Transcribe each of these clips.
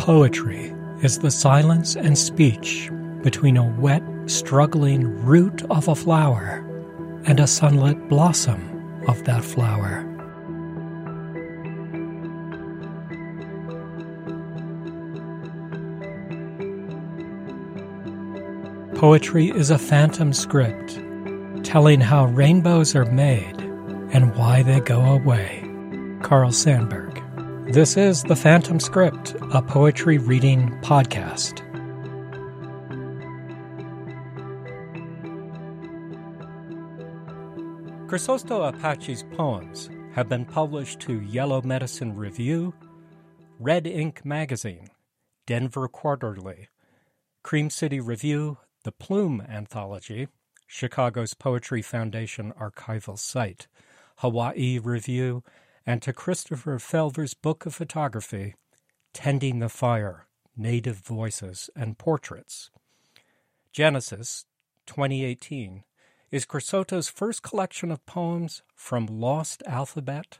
Poetry is the silence and speech between a wet, struggling root of a flower and a sunlit blossom of that flower. Poetry is a phantom script telling how rainbows are made and why they go away. Carl Sandburg. This is The Phantom Script, a poetry reading podcast. Crisosto Apache's poems have been published to Yellow Medicine Review, Red Ink Magazine, Denver Quarterly, Cream City Review, the Plume Anthology, Chicago's Poetry Foundation archival site, Hawaii Review, and to Christopher Felver's book of photography, Tending the Fire Native Voices and Portraits. Genesis, 2018, is Crisosto's first collection of poems from Lost Alphabet,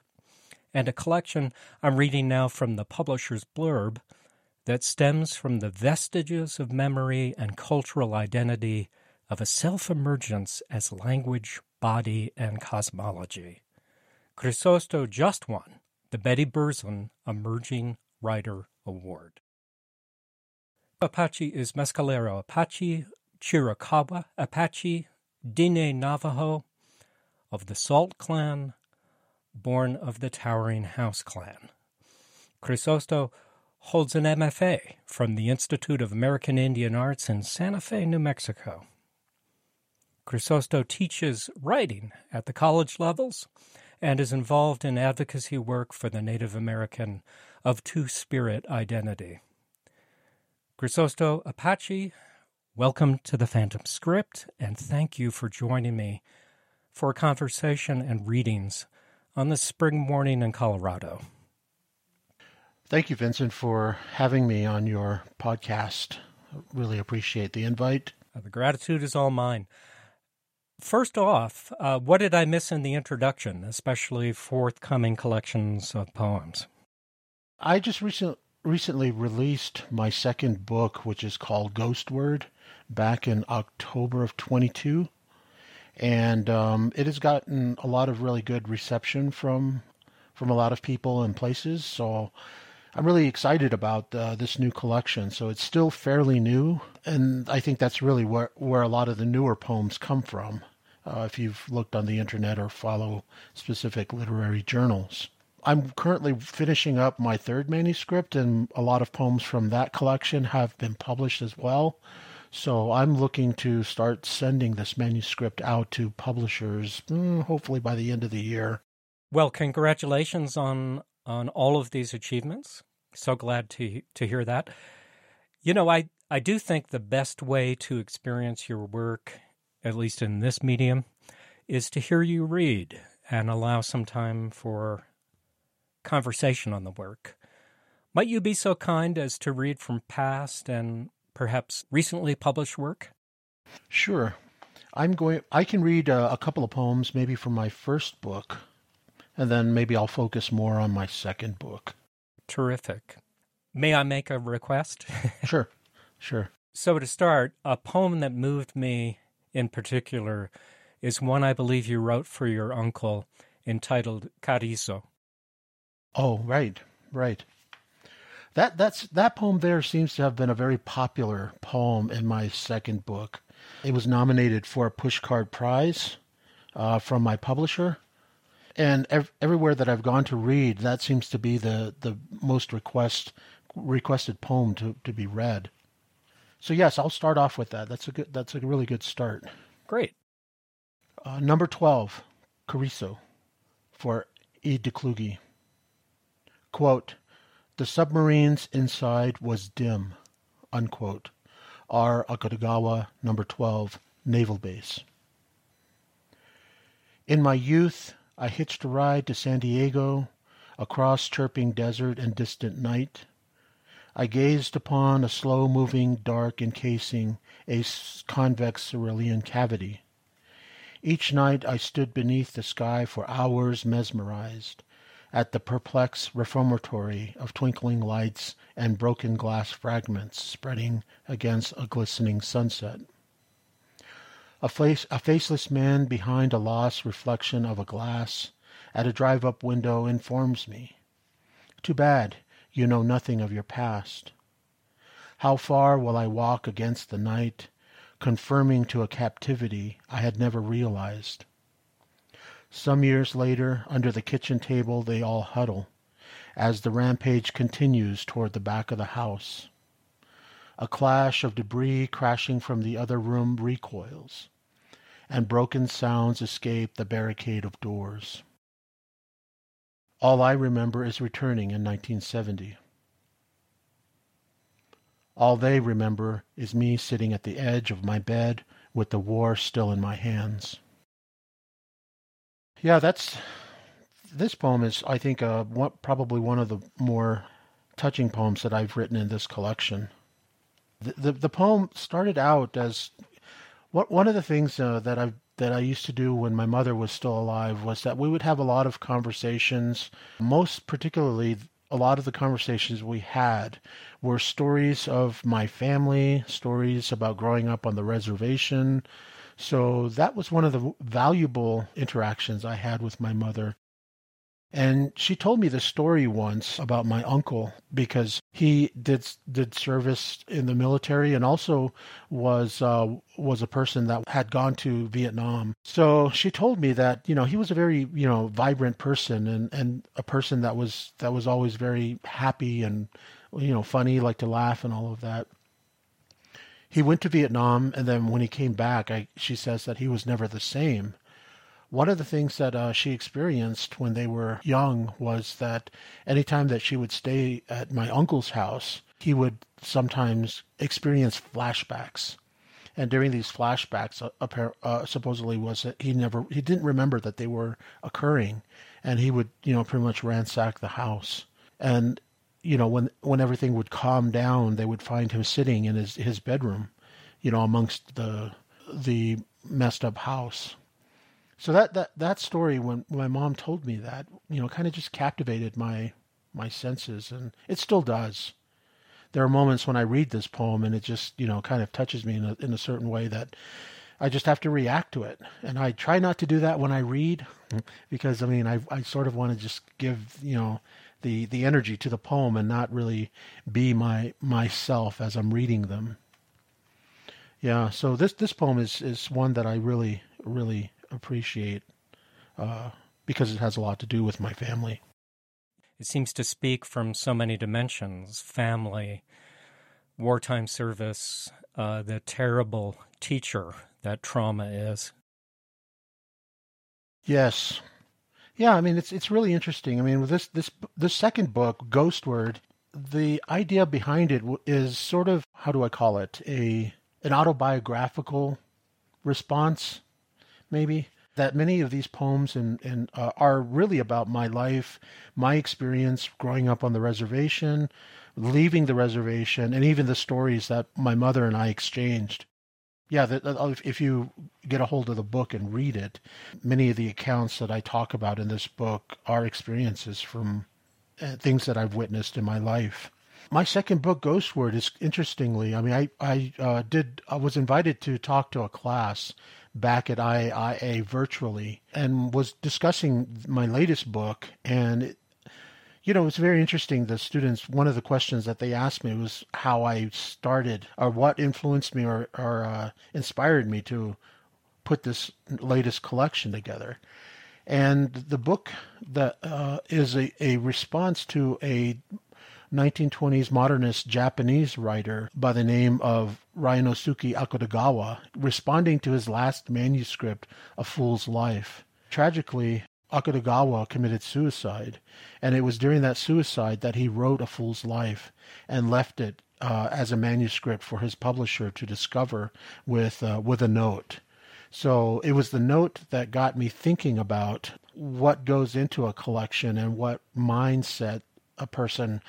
and a collection I'm reading now from the publisher's blurb that stems from the vestiges of memory and cultural identity of a self emergence as language, body, and cosmology. Crisosto just won the Betty Berzon Emerging Writer Award. Apache is Mescalero Apache, Chiricahua Apache, Diné Navajo, of the Salt Clan, born of the Towering House Clan. Crisosto holds an MFA from the Institute of American Indian Arts in Santa Fe, New Mexico. Crisosto teaches writing at the college levels and is involved in advocacy work for the Native American of Two Spirit identity. Crisosto Apache, welcome to the Phantom Script, and thank you for joining me for a conversation and readings on this spring morning in Colorado. Thank you, Vincent, for having me on your podcast. Really appreciate the invite. Uh, the gratitude is all mine. First off, uh, what did I miss in the introduction, especially forthcoming collections of poems? I just recent, recently released my second book, which is called Ghost Word, back in October of 22. And um, it has gotten a lot of really good reception from from a lot of people and places. So I'm really excited about uh, this new collection. So it's still fairly new, and I think that's really where where a lot of the newer poems come from. Uh, if you've looked on the internet or follow specific literary journals. I'm currently finishing up my third manuscript, and a lot of poems from that collection have been published as well. So I'm looking to start sending this manuscript out to publishers, mm, hopefully by the end of the year. Well, congratulations on on all of these achievements. So glad to to hear that. You know, I I do think the best way to experience your work, at least in this medium, is to hear you read and allow some time for conversation on the work. Might you be so kind as to read from past and perhaps recently published work? Sure. I'm going I can read uh, a couple of poems maybe from my first book and then maybe I'll focus more on my second book. Terrific. May I make a request? sure, sure. So, to start, a poem that moved me in particular is one I believe you wrote for your uncle entitled Carrizo. Oh, right, right. That that's that poem there seems to have been a very popular poem in my second book. It was nominated for a pushcart prize uh, from my publisher, and ev- everywhere that I've gone to read, that seems to be the the most request requested poem to, to be read. So yes, I'll start off with that. That's a good. That's a really good start. Great. Uh, number twelve, Carrizo, for E. DeClugy. Quote: The submarines inside was dim. Unquote. R. Akutagawa, number twelve, Naval Base. In my youth, I hitched a ride to San Diego, across chirping desert and distant night. I gazed upon a slow-moving, dark encasing a convex cerulean cavity. Each night I stood beneath the sky for hours mesmerized, at the perplexed reformatory of twinkling lights and broken glass fragments spreading against a glistening sunset. A, face, a faceless man behind a lost reflection of a glass at a drive-up window informs me. Too bad you know nothing of your past. How far will I walk against the night, confirming to a captivity I had never realized? Some years later, under the kitchen table, they all huddle as the rampage continues toward the back of the house. A clash of debris crashing from the other room recoils, and broken sounds escape the barricade of doors. All I remember is returning in 1970. All they remember is me sitting at the edge of my bed with the war still in my hands. Yeah, that's this poem is, I think, uh, probably one of the more touching poems that I've written in this collection. The the, the poem started out as what one of the things uh, that I that I used to do when my mother was still alive was that we would have a lot of conversations, most particularly a lot of the conversations we had were stories of my family, stories about growing up on the reservation. So that was one of the valuable interactions I had with my mother. And she told me the story once about my uncle because he did did service in the military and also was uh, was a person that had gone to Vietnam. So she told me that you know he was a very you know vibrant person and, and a person that was that was always very happy and you know funny, like to laugh and all of that. He went to Vietnam and then when he came back, I, she says that he was never the same one of the things that uh, she experienced when they were young was that anytime that she would stay at my uncle's house, he would sometimes experience flashbacks. And during these flashbacks, uh, uh, supposedly was that he never he didn't remember that they were occurring, and he would you know pretty much ransack the house. And you know when when everything would calm down, they would find him sitting in his his bedroom, you know amongst the the messed up house so that that that story when, my mom told me that you know kind of just captivated my my senses and it still does. There are moments when i read this poem and it just you know kind of touches me in a, in a certain way that i just have to react to it. And i try not to do that when i read because i mean i i sort of want to just give you know the the energy to the poem and not really be my myself as i'm reading them. Yeah so this this poem is is one that i really really appreciate uh, because it has a lot to do with my family. It seems to speak from so many dimensions family, wartime service, uh, the terrible teacher that trauma is. Yes. Yeah, I mean it's it's really interesting. I mean, with this this this second book, Ghost Word, the idea behind it is sort of how do I call it a an autobiographical response maybe that many of these poems and, and uh, are really about my life, my experience growing up on the reservation, leaving the reservation, and even the stories that my mother and I exchanged. Yeah, that, if you get a hold of the book and read it, many of the accounts that I talk about in this book are experiences from uh, things that I've witnessed in my life. My second book, Ghost Word, is interestingly. I mean, I I uh, did I was invited to talk to a class back at IAIA virtually and was discussing my latest book. And, it, you know, it's very interesting. The students, one of the questions that they asked me was how I started or what influenced me or, or uh, inspired me to put this latest collection together. And the book that uh, is a, a response to a 1920s modernist Japanese writer by the name of Ryunosuke Akutagawa, responding to his last manuscript, A Fool's Life. Tragically, Akutagawa committed suicide, and it was during that suicide that he wrote A Fool's Life and left it uh, as a manuscript for his publisher to discover with uh, with a note. So it was the note that got me thinking about what goes into a collection and what mindset a person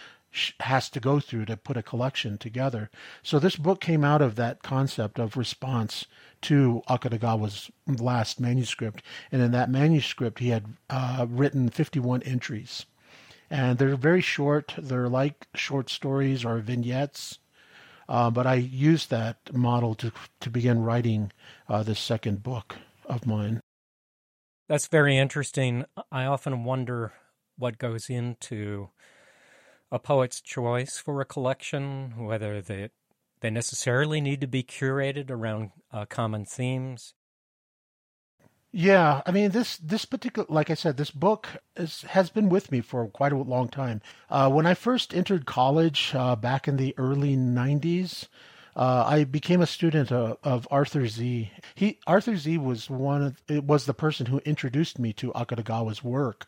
has to go through to put a collection together. So this book came out of that concept of response to Akutagawa's last manuscript, and in that manuscript he had uh, written 51 entries, and they're very short. They're like short stories or vignettes. Uh, but I used that model to to begin writing uh, this second book of mine. That's very interesting. I often wonder what goes into a poet's choice for a collection, whether they they necessarily need to be curated around uh, common themes. Yeah, I mean this this particular, like I said, this book is, has been with me for quite a long time. Uh, when I first entered college uh, back in the early '90s, uh, I became a student of, of, Arthur Sze. He Arthur Sze was one of it was the person who introduced me to Akutagawa's work.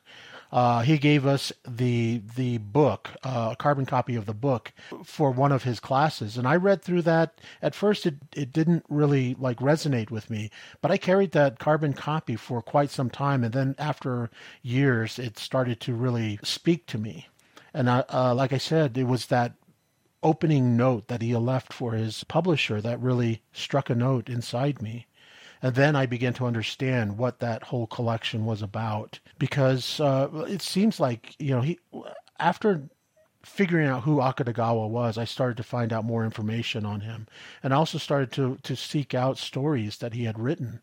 Uh, he gave us the the book, uh, a carbon copy of the book, for one of his classes, and I read through that. At first, it it didn't really like resonate with me, but I carried that carbon copy for quite some time, and then after years, it started to really speak to me. And I, uh, like I said, it was that opening note that he left for his publisher that really struck a note inside me. And then I began to understand what that whole collection was about because uh, it seems like, you know, he, after figuring out who Akutagawa was, I started to find out more information on him and also started to, to seek out stories that he had written.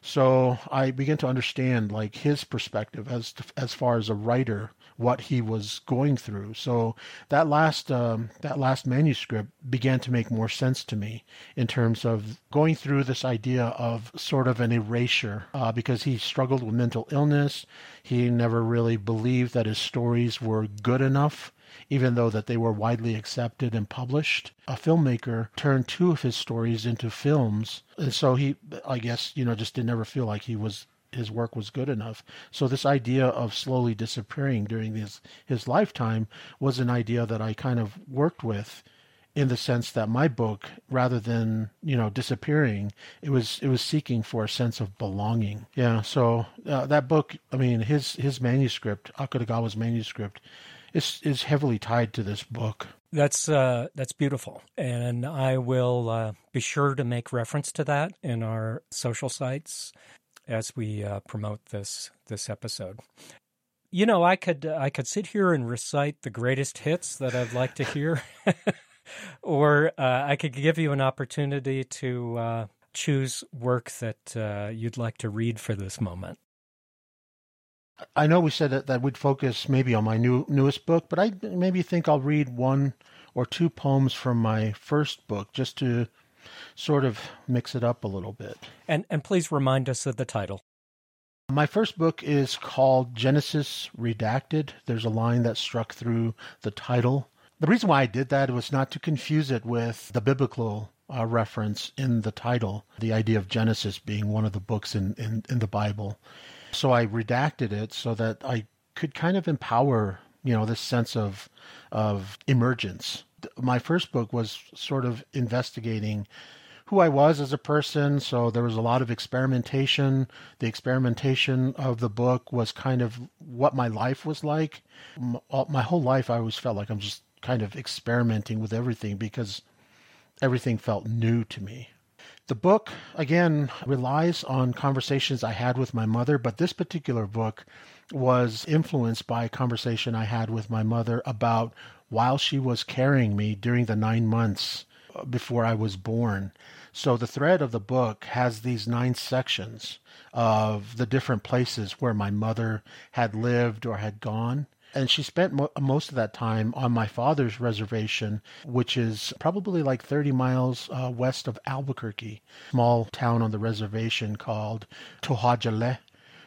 So I began to understand like his perspective as as far as a writer what he was going through. So that last um, that last manuscript began to make more sense to me in terms of going through this idea of sort of an erasure uh, because he struggled with mental illness. He never really believed that his stories were good enough even though that they were widely accepted and published. A filmmaker turned two of his stories into films, and so he, I guess, you know, just did never feel like he was his work was good enough. So this idea of slowly disappearing during his his lifetime was an idea that I kind of worked with in the sense that my book rather than you know disappearing it was it was seeking for a sense of belonging. Yeah so uh, that book i mean his his manuscript akutagawa's manuscript is is heavily tied to this book. That's uh, that's beautiful, and I will uh, be sure to make reference to that in our social sites as we uh, promote this this episode. You know, I could I could sit here and recite the greatest hits that I'd like to hear, or uh, I could give you an opportunity to uh, choose work that uh, you'd like to read for this moment. I know we said that, that we'd focus maybe on my new newest book, but I maybe think I'll read one or two poems from my first book just to sort of mix it up a little bit. And and please remind us of the title. My first book is called Genesis Redacted. There's a line that struck through the title. The reason why I did that was not to confuse it with the biblical uh, reference in the title, the idea of Genesis being one of the books in, in, in the Bible. So I redacted it so that I could kind of empower, you know, this sense of of emergence my first book was sort of investigating who I was as a person. So there was a lot of experimentation. The experimentation of the book was kind of what my life was like. My whole life, I always felt like I'm just kind of experimenting with everything because everything felt new to me. The book, again, relies on conversations I had with my mother, but this particular book was influenced by a conversation I had with my mother about while she was carrying me during the nine months uh, before I was born. So the thread of the book has these nine sections of the different places where my mother had lived or had gone. And she spent mo- most of that time on my father's reservation, which is probably like 30 miles uh, west of Albuquerque, small town on the reservation called Tohajiilee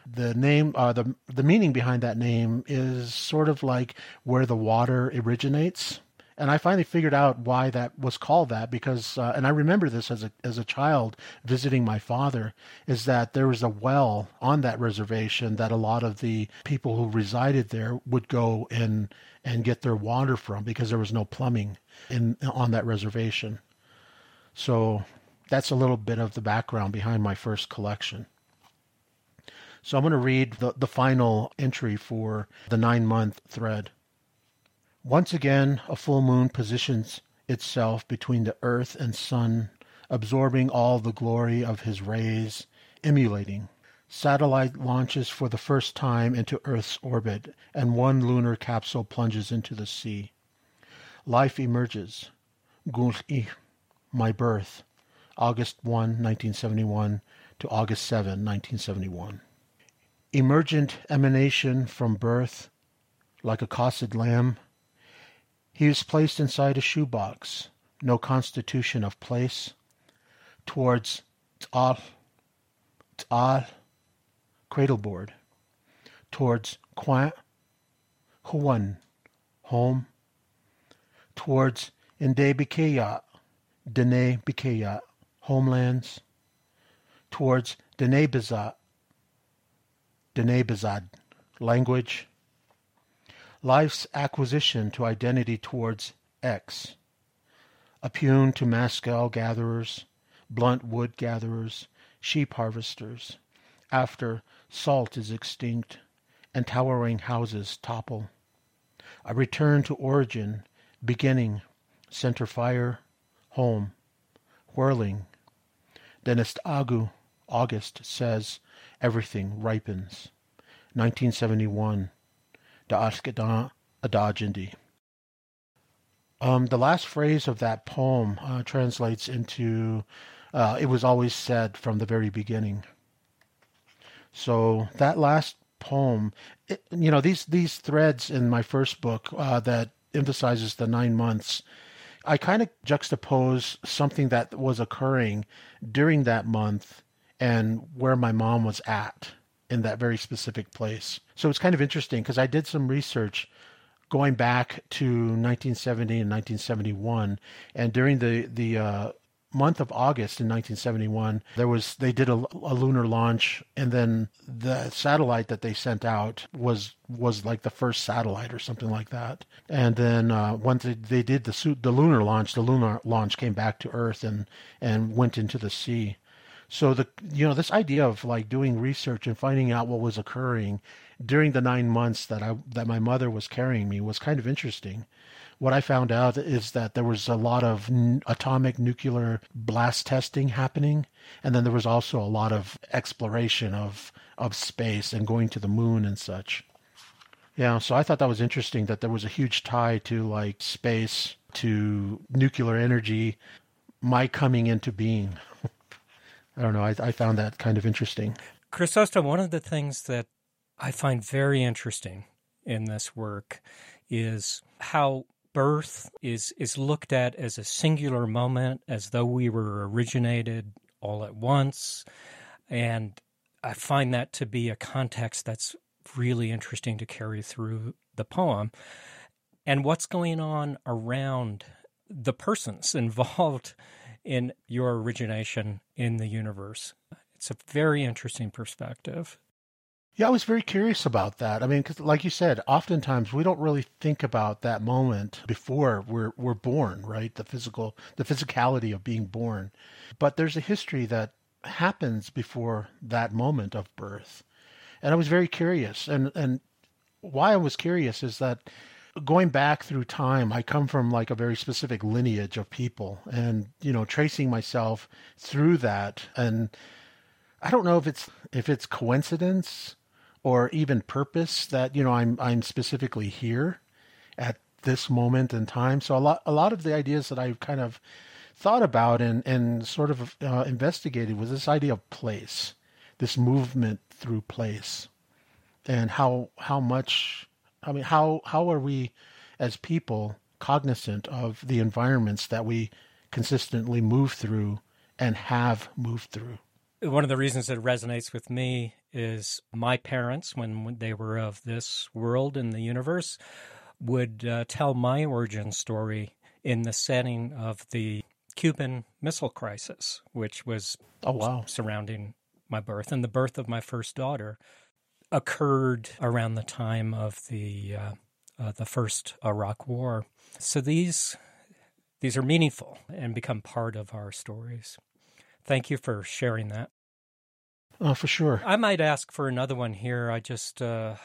the name, uh, the the meaning behind that name is sort of like where the water originates. And I finally figured out why that was called that because, uh, and I remember this as a as a child visiting my father, is that there was a well on that reservation that a lot of the people who resided there would go and and get their water from because there was no plumbing in on that reservation. So that's a little bit of the background behind my first collection. So I'm going to read the, the final entry for the nine month thread. Once again, a full moon positions itself between the earth and sun absorbing all the glory of his rays, emulating. Satellite launches for the first time into Earth's orbit, and one lunar capsule plunges into the sea. Life emerges. Gul'i, my birth, August 1, 1971 to August 7, 1971. Emergent emanation from birth, like a cossid lamb. He is placed inside a shoebox, no constitution of place, towards T'al, T'al, cradleboard, towards Quan, Huan, home, towards Inde Bikayat, Dene Bikayat, homelands, towards Dene Bizat, Dene Bizad, language, life's acquisition to identity towards X, Apune to Mascal gatherers, blunt wood gatherers, sheep harvesters, after salt is extinct and towering houses topple. A return to origin, beginning, center fire, home, whirling. Dennis Agu, August, says everything ripens. 1971, Da'askedan Adajindi. Um, the last phrase of that poem uh, translates into uh, it was always said from the very beginning. So that last poem, it, you know, these these threads in my first book uh, that emphasizes the nine months, I kind of juxtapose something that was occurring during that month and where my mom was at in that very specific place. So it's kind of interesting because I did some research going back to 1970 and 1971, and during the the uh, month of August in 1971, there was they did a, a, lunar launch, and then the satellite that they sent out was was like the first satellite or something like that. And then uh, once they, did the the lunar launch, the lunar launch came back to Earth and and went into the sea. So the you know this idea of like doing research and finding out what was occurring during the nine months that I that my mother was carrying me was kind of interesting what I found out is that there was a lot of n- atomic nuclear blast testing happening, and then there was also a lot of exploration of of space and going to the moon and such. Yeah, so I thought that was interesting that there was a huge tie to like space, to nuclear energy, my coming into being. I don't know. I, I found that kind of interesting. Crisosto, one of the things that I find very interesting in this work is how birth is is looked at as a singular moment, as though we were originated all at once, and I find that to be a context that's really interesting to carry through the poem. And what's going on around the persons involved in your origination in the universe. It's a very interesting perspective. Yeah, I was very curious about that. I mean, because like you said, oftentimes we don't really think about that moment before we're we're born, right? The physical, the physicality of being born. But there's a history that happens before that moment of birth, and I was very curious. And and why I was curious is that going back through time, I come from like a very specific lineage of people, and you know, tracing myself through that, and I don't know if it's if it's coincidence or even purpose that you know I'm I'm specifically here at this moment in time. So a lot a lot of the ideas that I've kind of thought about and and sort of uh, investigated was this idea of place, this movement through place, and how how much I mean how how are we as people cognizant of the environments that we consistently move through and have moved through. One of the reasons it resonates with me is my parents, when they were of this world and the universe, would uh, tell my origin story in the setting of the Cuban Missile Crisis, which was oh wow surrounding my birth and the birth of my first daughter occurred around the time of the uh, uh, the first Iraq War. So these these are meaningful and become part of our stories. Thank you for sharing that. Oh, for sure. I might ask for another one here. I just uh,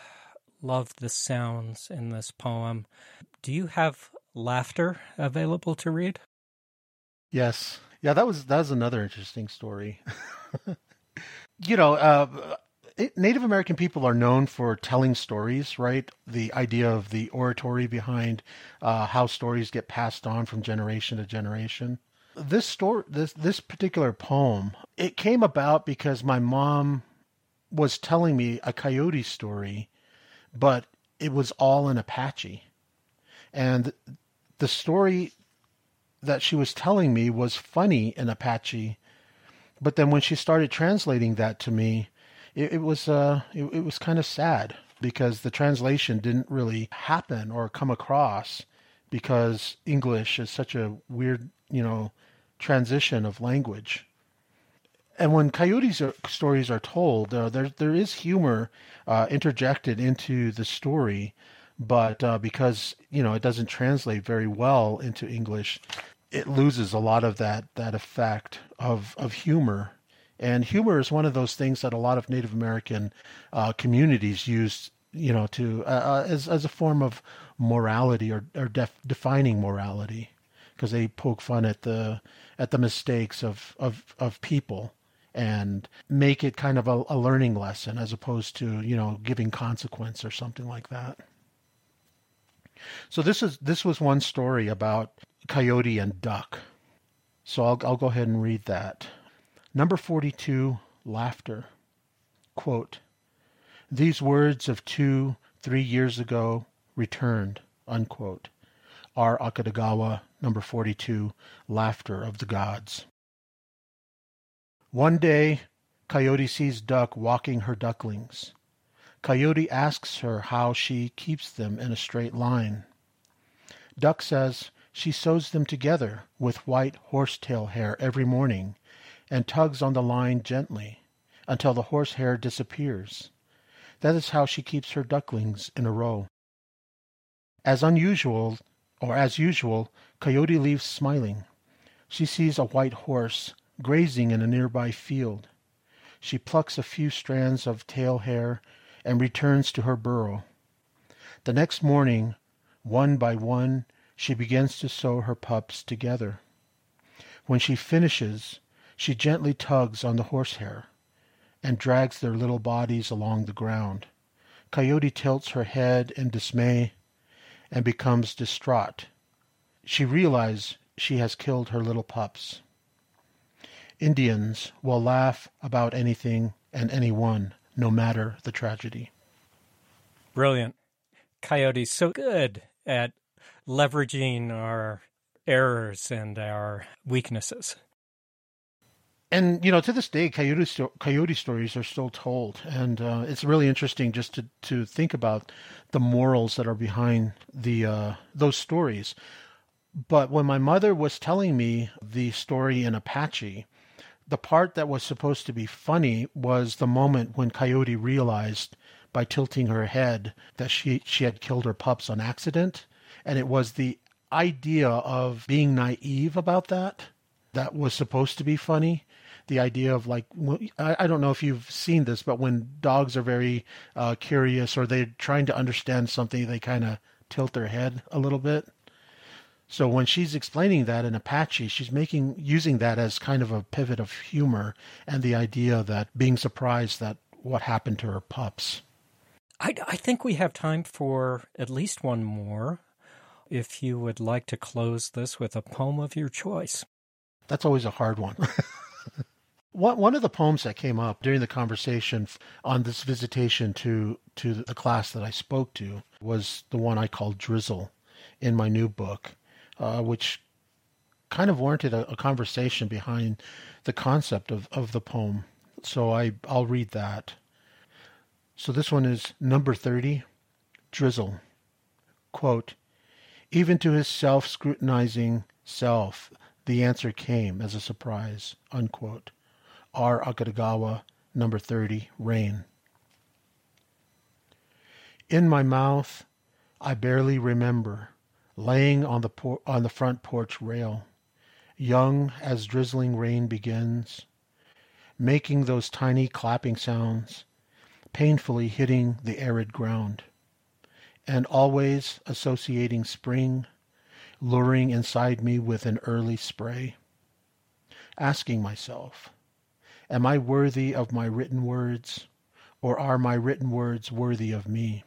love the sounds in this poem. Do you have laughter available to read? Yes, Yeah, that was that was another interesting story. you know, uh, Native American people are known for telling stories, right? The idea of the oratory behind uh, how stories get passed on from generation to generation. This story, this this particular poem, it came about because my mom was telling me a coyote story, but it was all in Apache, and the story that she was telling me was funny in Apache, but then when she started translating that to me it, it was uh, it, it was kind of sad because the translation didn't really happen or come across because English is such a weird, you know, transition of language. And when coyotes are, stories are told, uh, there there is humor uh, interjected into the story, but uh, because you know it doesn't translate very well into English, it loses a lot of that that effect of of humor and humor is one of those things that a lot of Native American uh, communities use, you know, to uh, uh, as as a form of morality or or def- defining morality, because they poke fun at the at the mistakes of of of people and make it kind of a, a learning lesson as opposed to you know giving consequence or something like that. So this is this was one story about coyote and duck. So I'll I'll go ahead and read that. Number 42, laughter. Quote, These words of two, three years ago returned, unquote. R. Akutagawa, number 42, Laughter of the Gods. One day, Coyote sees Duck walking her ducklings. Coyote asks her how she keeps them in a straight line. Duck says she sews them together with white horsetail hair every morning and tugs on the line gently until the horsehair disappears. That is how she keeps her ducklings in a row. As unusual, or as usual, Coyote leaves smiling. She sees a white horse grazing in a nearby field. She plucks a few strands of tail hair and returns to her burrow. The next morning, one by one, she begins to sew her pups together. When she finishes, she gently tugs on the horsehair and drags their little bodies along the ground. Coyote tilts her head in dismay and becomes distraught. She realizes she has killed her little pups. Indians will laugh about anything and anyone, no matter the tragedy. Brilliant. Coyote's so good at leveraging our errors and our weaknesses and you know to this day coyote sto- coyote stories are still told. And uh, it's really interesting just to to think about the morals that are behind the uh, those stories. But when my mother was telling me the story in apache the part that was supposed to be funny was the moment when coyote realized by tilting her head that she she had killed her pups on accident. And it was the idea of being naive about that that was supposed to be funny the idea of like I, don't know if you've seen this, but when dogs are very uh, curious or they're trying to understand something, they kind of tilt their head a little bit. So when she's explaining that in Apache, she's making using that as kind of a pivot of humor and the idea that being surprised that what happened to her pups. I, I think we have time for at least one more. If you would like to close this with a poem of your choice. That's always a hard one. One of the poems that came up during the conversation on this visitation to to the class that I spoke to was the one I called Drizzle in my new book, uh, which kind of warranted a, a, conversation behind the concept of, of the poem. So I I'll read that. So this one is number thirty, Drizzle. Quote, even to his self scrutinizing self, the answer came as a surprise. Unquote. R. Akutagawa, number 30, Rain. In my mouth, I barely remember, laying on the, por- on the front porch rail, young as drizzling rain begins, making those tiny clapping sounds, painfully hitting the arid ground, and always associating spring, luring inside me with an early spray. asking myself, Am I worthy of my written words, or are my written words worthy of me?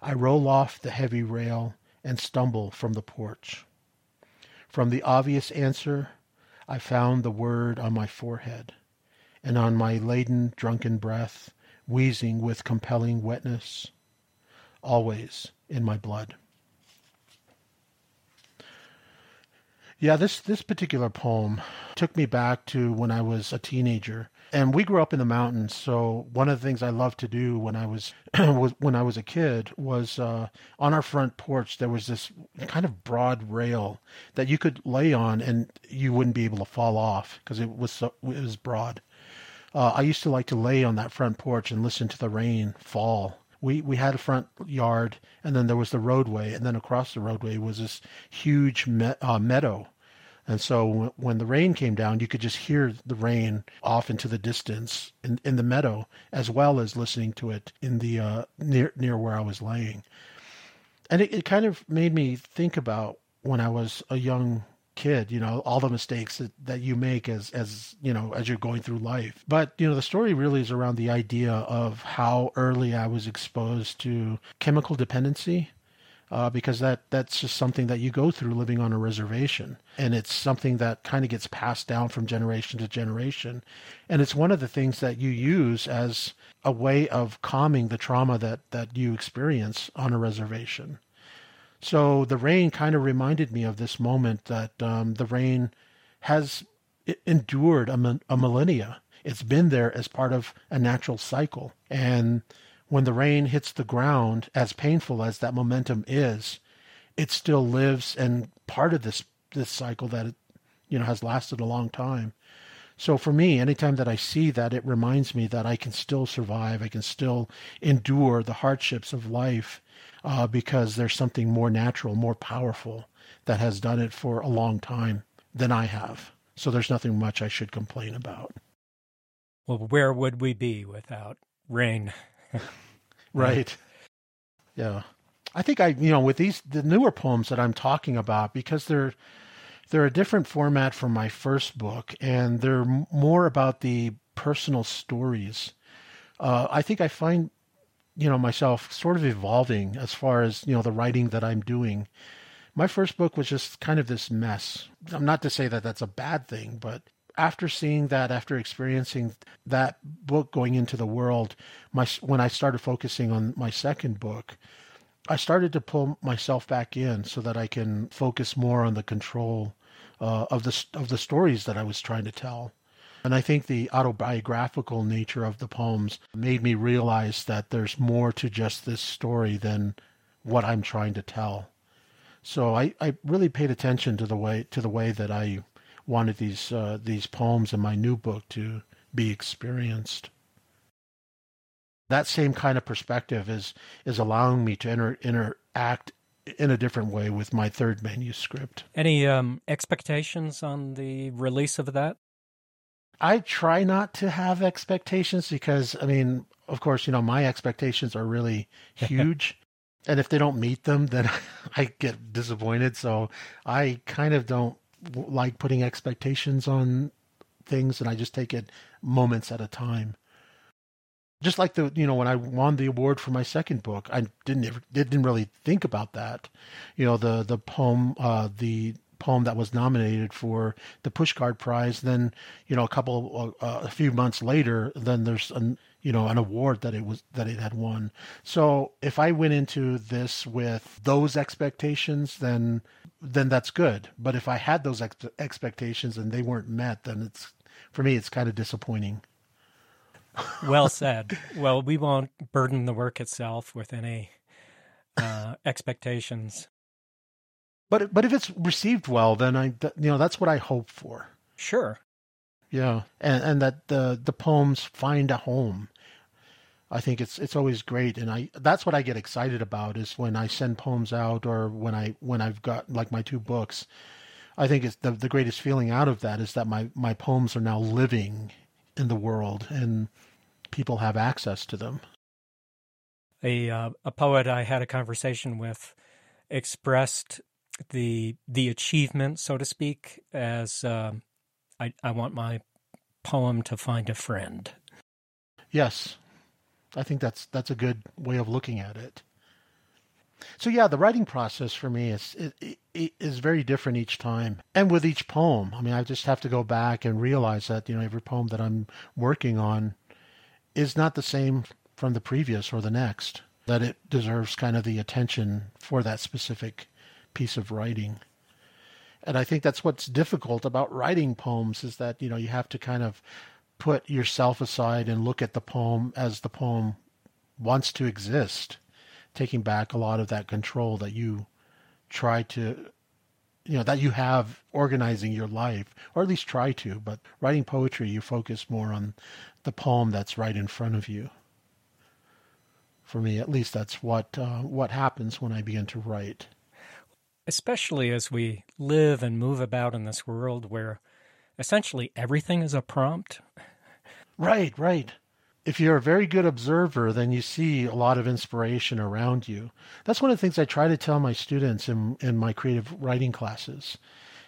I roll off the heavy rail and stumble from the porch. From the obvious answer, I found the word on my forehead, and on my laden, drunken breath, wheezing with compelling wetness, always in my blood. Yeah, this this particular poem took me back to when I was a teenager, and we grew up in the mountains. So one of the things I loved to do when I was, was when I was a kid was uh, on our front porch there was this kind of broad rail that you could lay on, and you wouldn't be able to fall off because it was so, it was broad. Uh, I used to like to lay on that front porch and listen to the rain fall we we had a front yard and then there was the roadway and then across the roadway was this huge me- uh, meadow and so when the rain came down, you could just hear the rain off into the distance in, in the meadow, as well as listening to it in the uh, near near where I was laying. And it, it kind of made me think about when I was a young kid, you know, all the mistakes that, that you make as as you know as you're going through life. But you know, the story really is around the idea of how early I was exposed to chemical dependency uh, because that that's just something that you go through living on a reservation, and it's something that kind of gets passed down from generation to generation, and it's one of the things that you use as a way of calming the trauma that that you experience on a reservation. So the rain kind of reminded me of this moment that um, the rain has endured a, a millennia. It's been there as part of a natural cycle, and when the rain hits the ground, as painful as that momentum is, it still lives and part of this this cycle that it, you know has lasted a long time. So for me, anytime that I see that, it reminds me that I can still survive. I can still endure the hardships of life uh, because there's something more natural, more powerful that has done it for a long time than I have. So there's nothing much I should complain about. Well, where would we be without rain? right. Yeah. I think I, you know, with these the newer poems that I'm talking about because they're they're a different format from my first book and they're more about the personal stories. Uh, I think I find, you know, myself sort of evolving as far as you know the writing that I'm doing. My first book was just kind of this mess. I'm not to say that that's a bad thing, but after seeing that, after experiencing that book going into the world, my when I started focusing on my second book, I started to pull myself back in so that I can focus more on the control uh, of the of the stories that I was trying to tell. And I think the autobiographical nature of the poems made me realize that there's more to just this story than what I'm trying to tell. So I, I really paid attention to the way to the way that I wanted these uh, these poems in my new book to be experienced. That same kind of perspective is is allowing me to inter, interact in a different way with my third manuscript. Any um, expectations on the release of that? I try not to have expectations because, I mean, of course, you know, my expectations are really huge. and if they don't meet them, then I get disappointed. So I kind of don't like putting expectations on things, and I just take it moments at a time. Just like the you know when I won the award for my second book, I didn't didn't really think about that. You know the the poem uh, the poem that was nominated for the Pushcart Prize. Then, you know, a couple, uh, a few months later, then there's an, you know, an award that it was that it had won. So if I went into this with those expectations, then then that's good. But if I had those ex- expectations and they weren't met, then it's for me it's kind of disappointing. well said. Well, we won't burden the work itself with any uh, expectations. But but if it's received well, then I you know that's what I hope for. Sure. Yeah, and and that the the poems find a home I think it's it's always great, and I that's what I get excited about is when I send poems out or when I when I've got like my two books. I think it's the the greatest feeling out of that is that my my poems are now living in the world and people have access to them. A uh, a poet I had a conversation with expressed the the achievement, so to speak, as uh, I, I want my poem to find a friend. Yes, I think that's that's a good way of looking at it. So yeah, the writing process for me is it, it is very different each time, and with each poem. I mean, I just have to go back and realize that you know every poem that I'm working on is not the same from the previous or the next. That it deserves kind of the attention for that specific piece of writing. And I think that's what's difficult about writing poems is that you know you have to kind of put yourself aside and look at the poem as the poem wants to exist taking back a lot of that control that you try to you know that you have organizing your life or at least try to but writing poetry you focus more on the poem that's right in front of you. For me at least that's what uh, what happens when i begin to write. Especially as we live and move about in this world where essentially everything is a prompt right right if you're a very good observer, then you see a lot of inspiration around you. That's one of the things I try to tell my students in, in my creative writing classes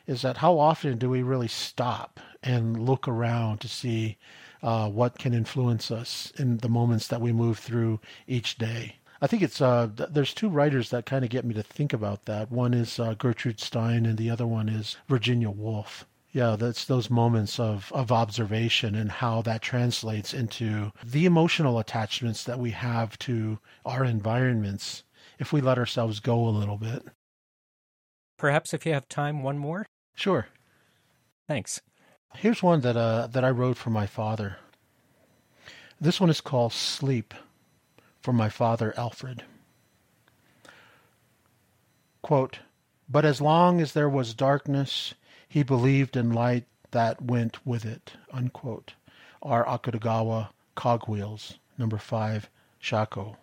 is that how often do we really stop and look around to see uh, what can influence us in the moments that we move through each day? I think it's uh, there's two writers that kind of get me to think about that. One is uh, Gertrude Stein, and the other one is Virginia Woolf. Yeah, that's those moments of, of observation and how that translates into the emotional attachments that we have to our environments if we let ourselves go a little bit. Perhaps if you have time, one more? Sure. Thanks. Here's one that uh, that I wrote for my father. This one is called Sleep for my father Alfred. Quote, but as long as there was darkness, he believed in light that went with it. Unquote. R. Akutagawa, Cogwheels, number 5, Shako.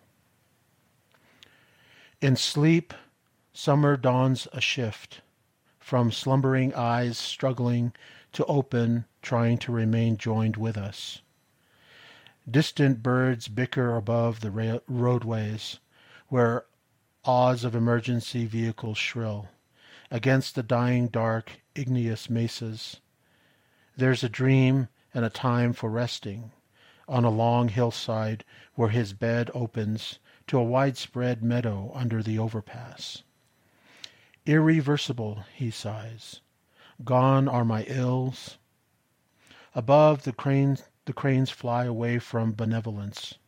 In sleep, summer dawns a shift, from slumbering eyes struggling to open, trying to remain joined with us. Distant birds bicker above the ra- roadways, where awes of emergency vehicles shrill. Against the dying dark, igneous mesas. There's a dream and a time for resting on a long hillside where his bed opens to a widespread meadow under the overpass. Irreversible, he sighs. Gone are my ills. Above the cranes, the cranes fly away from benevolence.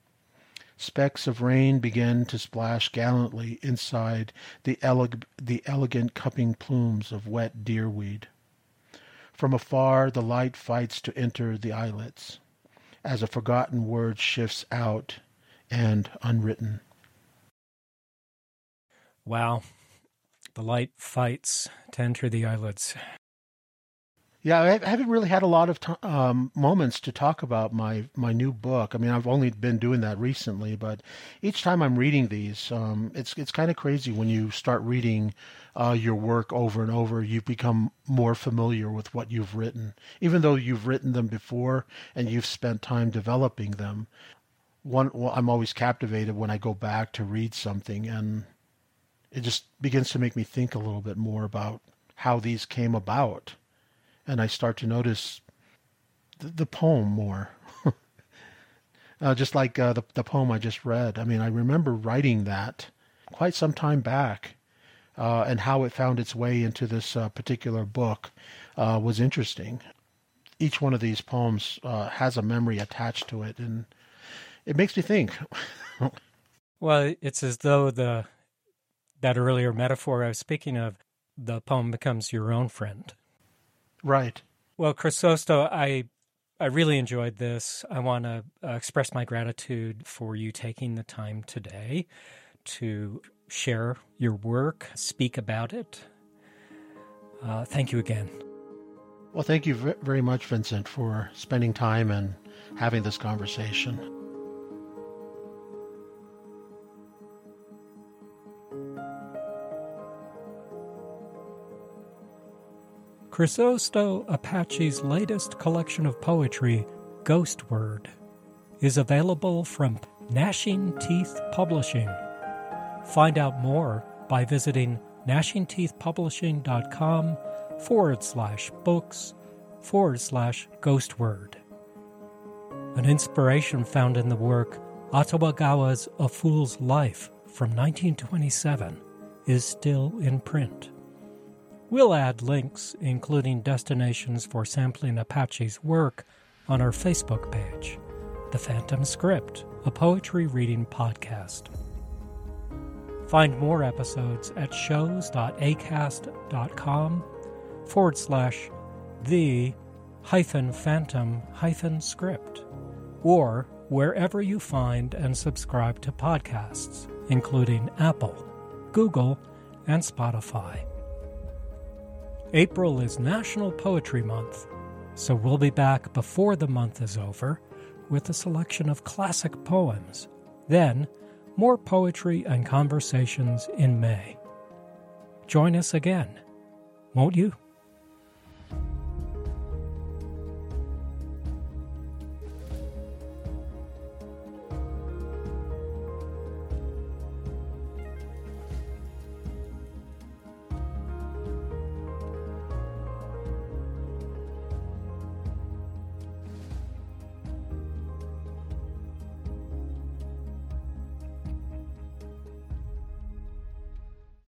Specks of rain begin to splash gallantly inside the, eleg- the elegant cupping plumes of wet deerweed. From afar, the light fights to enter the islets as a forgotten word shifts out and unwritten. Wow. The light fights to enter the eyelids. Yeah, I haven't really had a lot of um, moments to talk about my my new book. I mean, I've only been doing that recently, but each time I'm reading these, um, it's it's kind of crazy when you start reading uh, your work over and over. You become more familiar with what you've written, even though you've written them before and you've spent time developing them. One, well, I'm always captivated when I go back to read something, and it just begins to make me think a little bit more about how these came about and I start to notice the, the poem more. uh, just like uh, the, the poem I just read. I mean, I remember writing that quite some time back, uh, and how it found its way into this uh, particular book uh, was interesting. Each one of these poems uh, has a memory attached to it, and it makes me think. well, it's as though the that earlier metaphor I was speaking of, the poem becomes your own friend. Right. Well, Crisosto, I I really enjoyed this. I want to uh, express my gratitude for you taking the time today to share your work, speak about it. Uh, thank you again. Well, thank you very much, Vincent, for spending time and having this conversation. Crisosto Apache's latest collection of poetry, Ghost Word, is available from Gnashing Teeth Publishing. Find out more by visiting gnashingteethpublishing.com forward slash books forward slash ghostword. An inspiration found in the work Akutagawa's A Fool's Life from 1927 is still in print. We'll add links, including destinations for sampling Apache's work, on our Facebook page, The Phantom Script, a poetry reading podcast. Find more episodes at shows.acast.com forward slash the hyphen phantom hyphen script or wherever you find and subscribe to podcasts, including Apple, Google, and Spotify. April is National Poetry Month, so we'll be back before the month is over with a selection of classic poems. Then, more poetry and conversations in May. Join us again, won't you?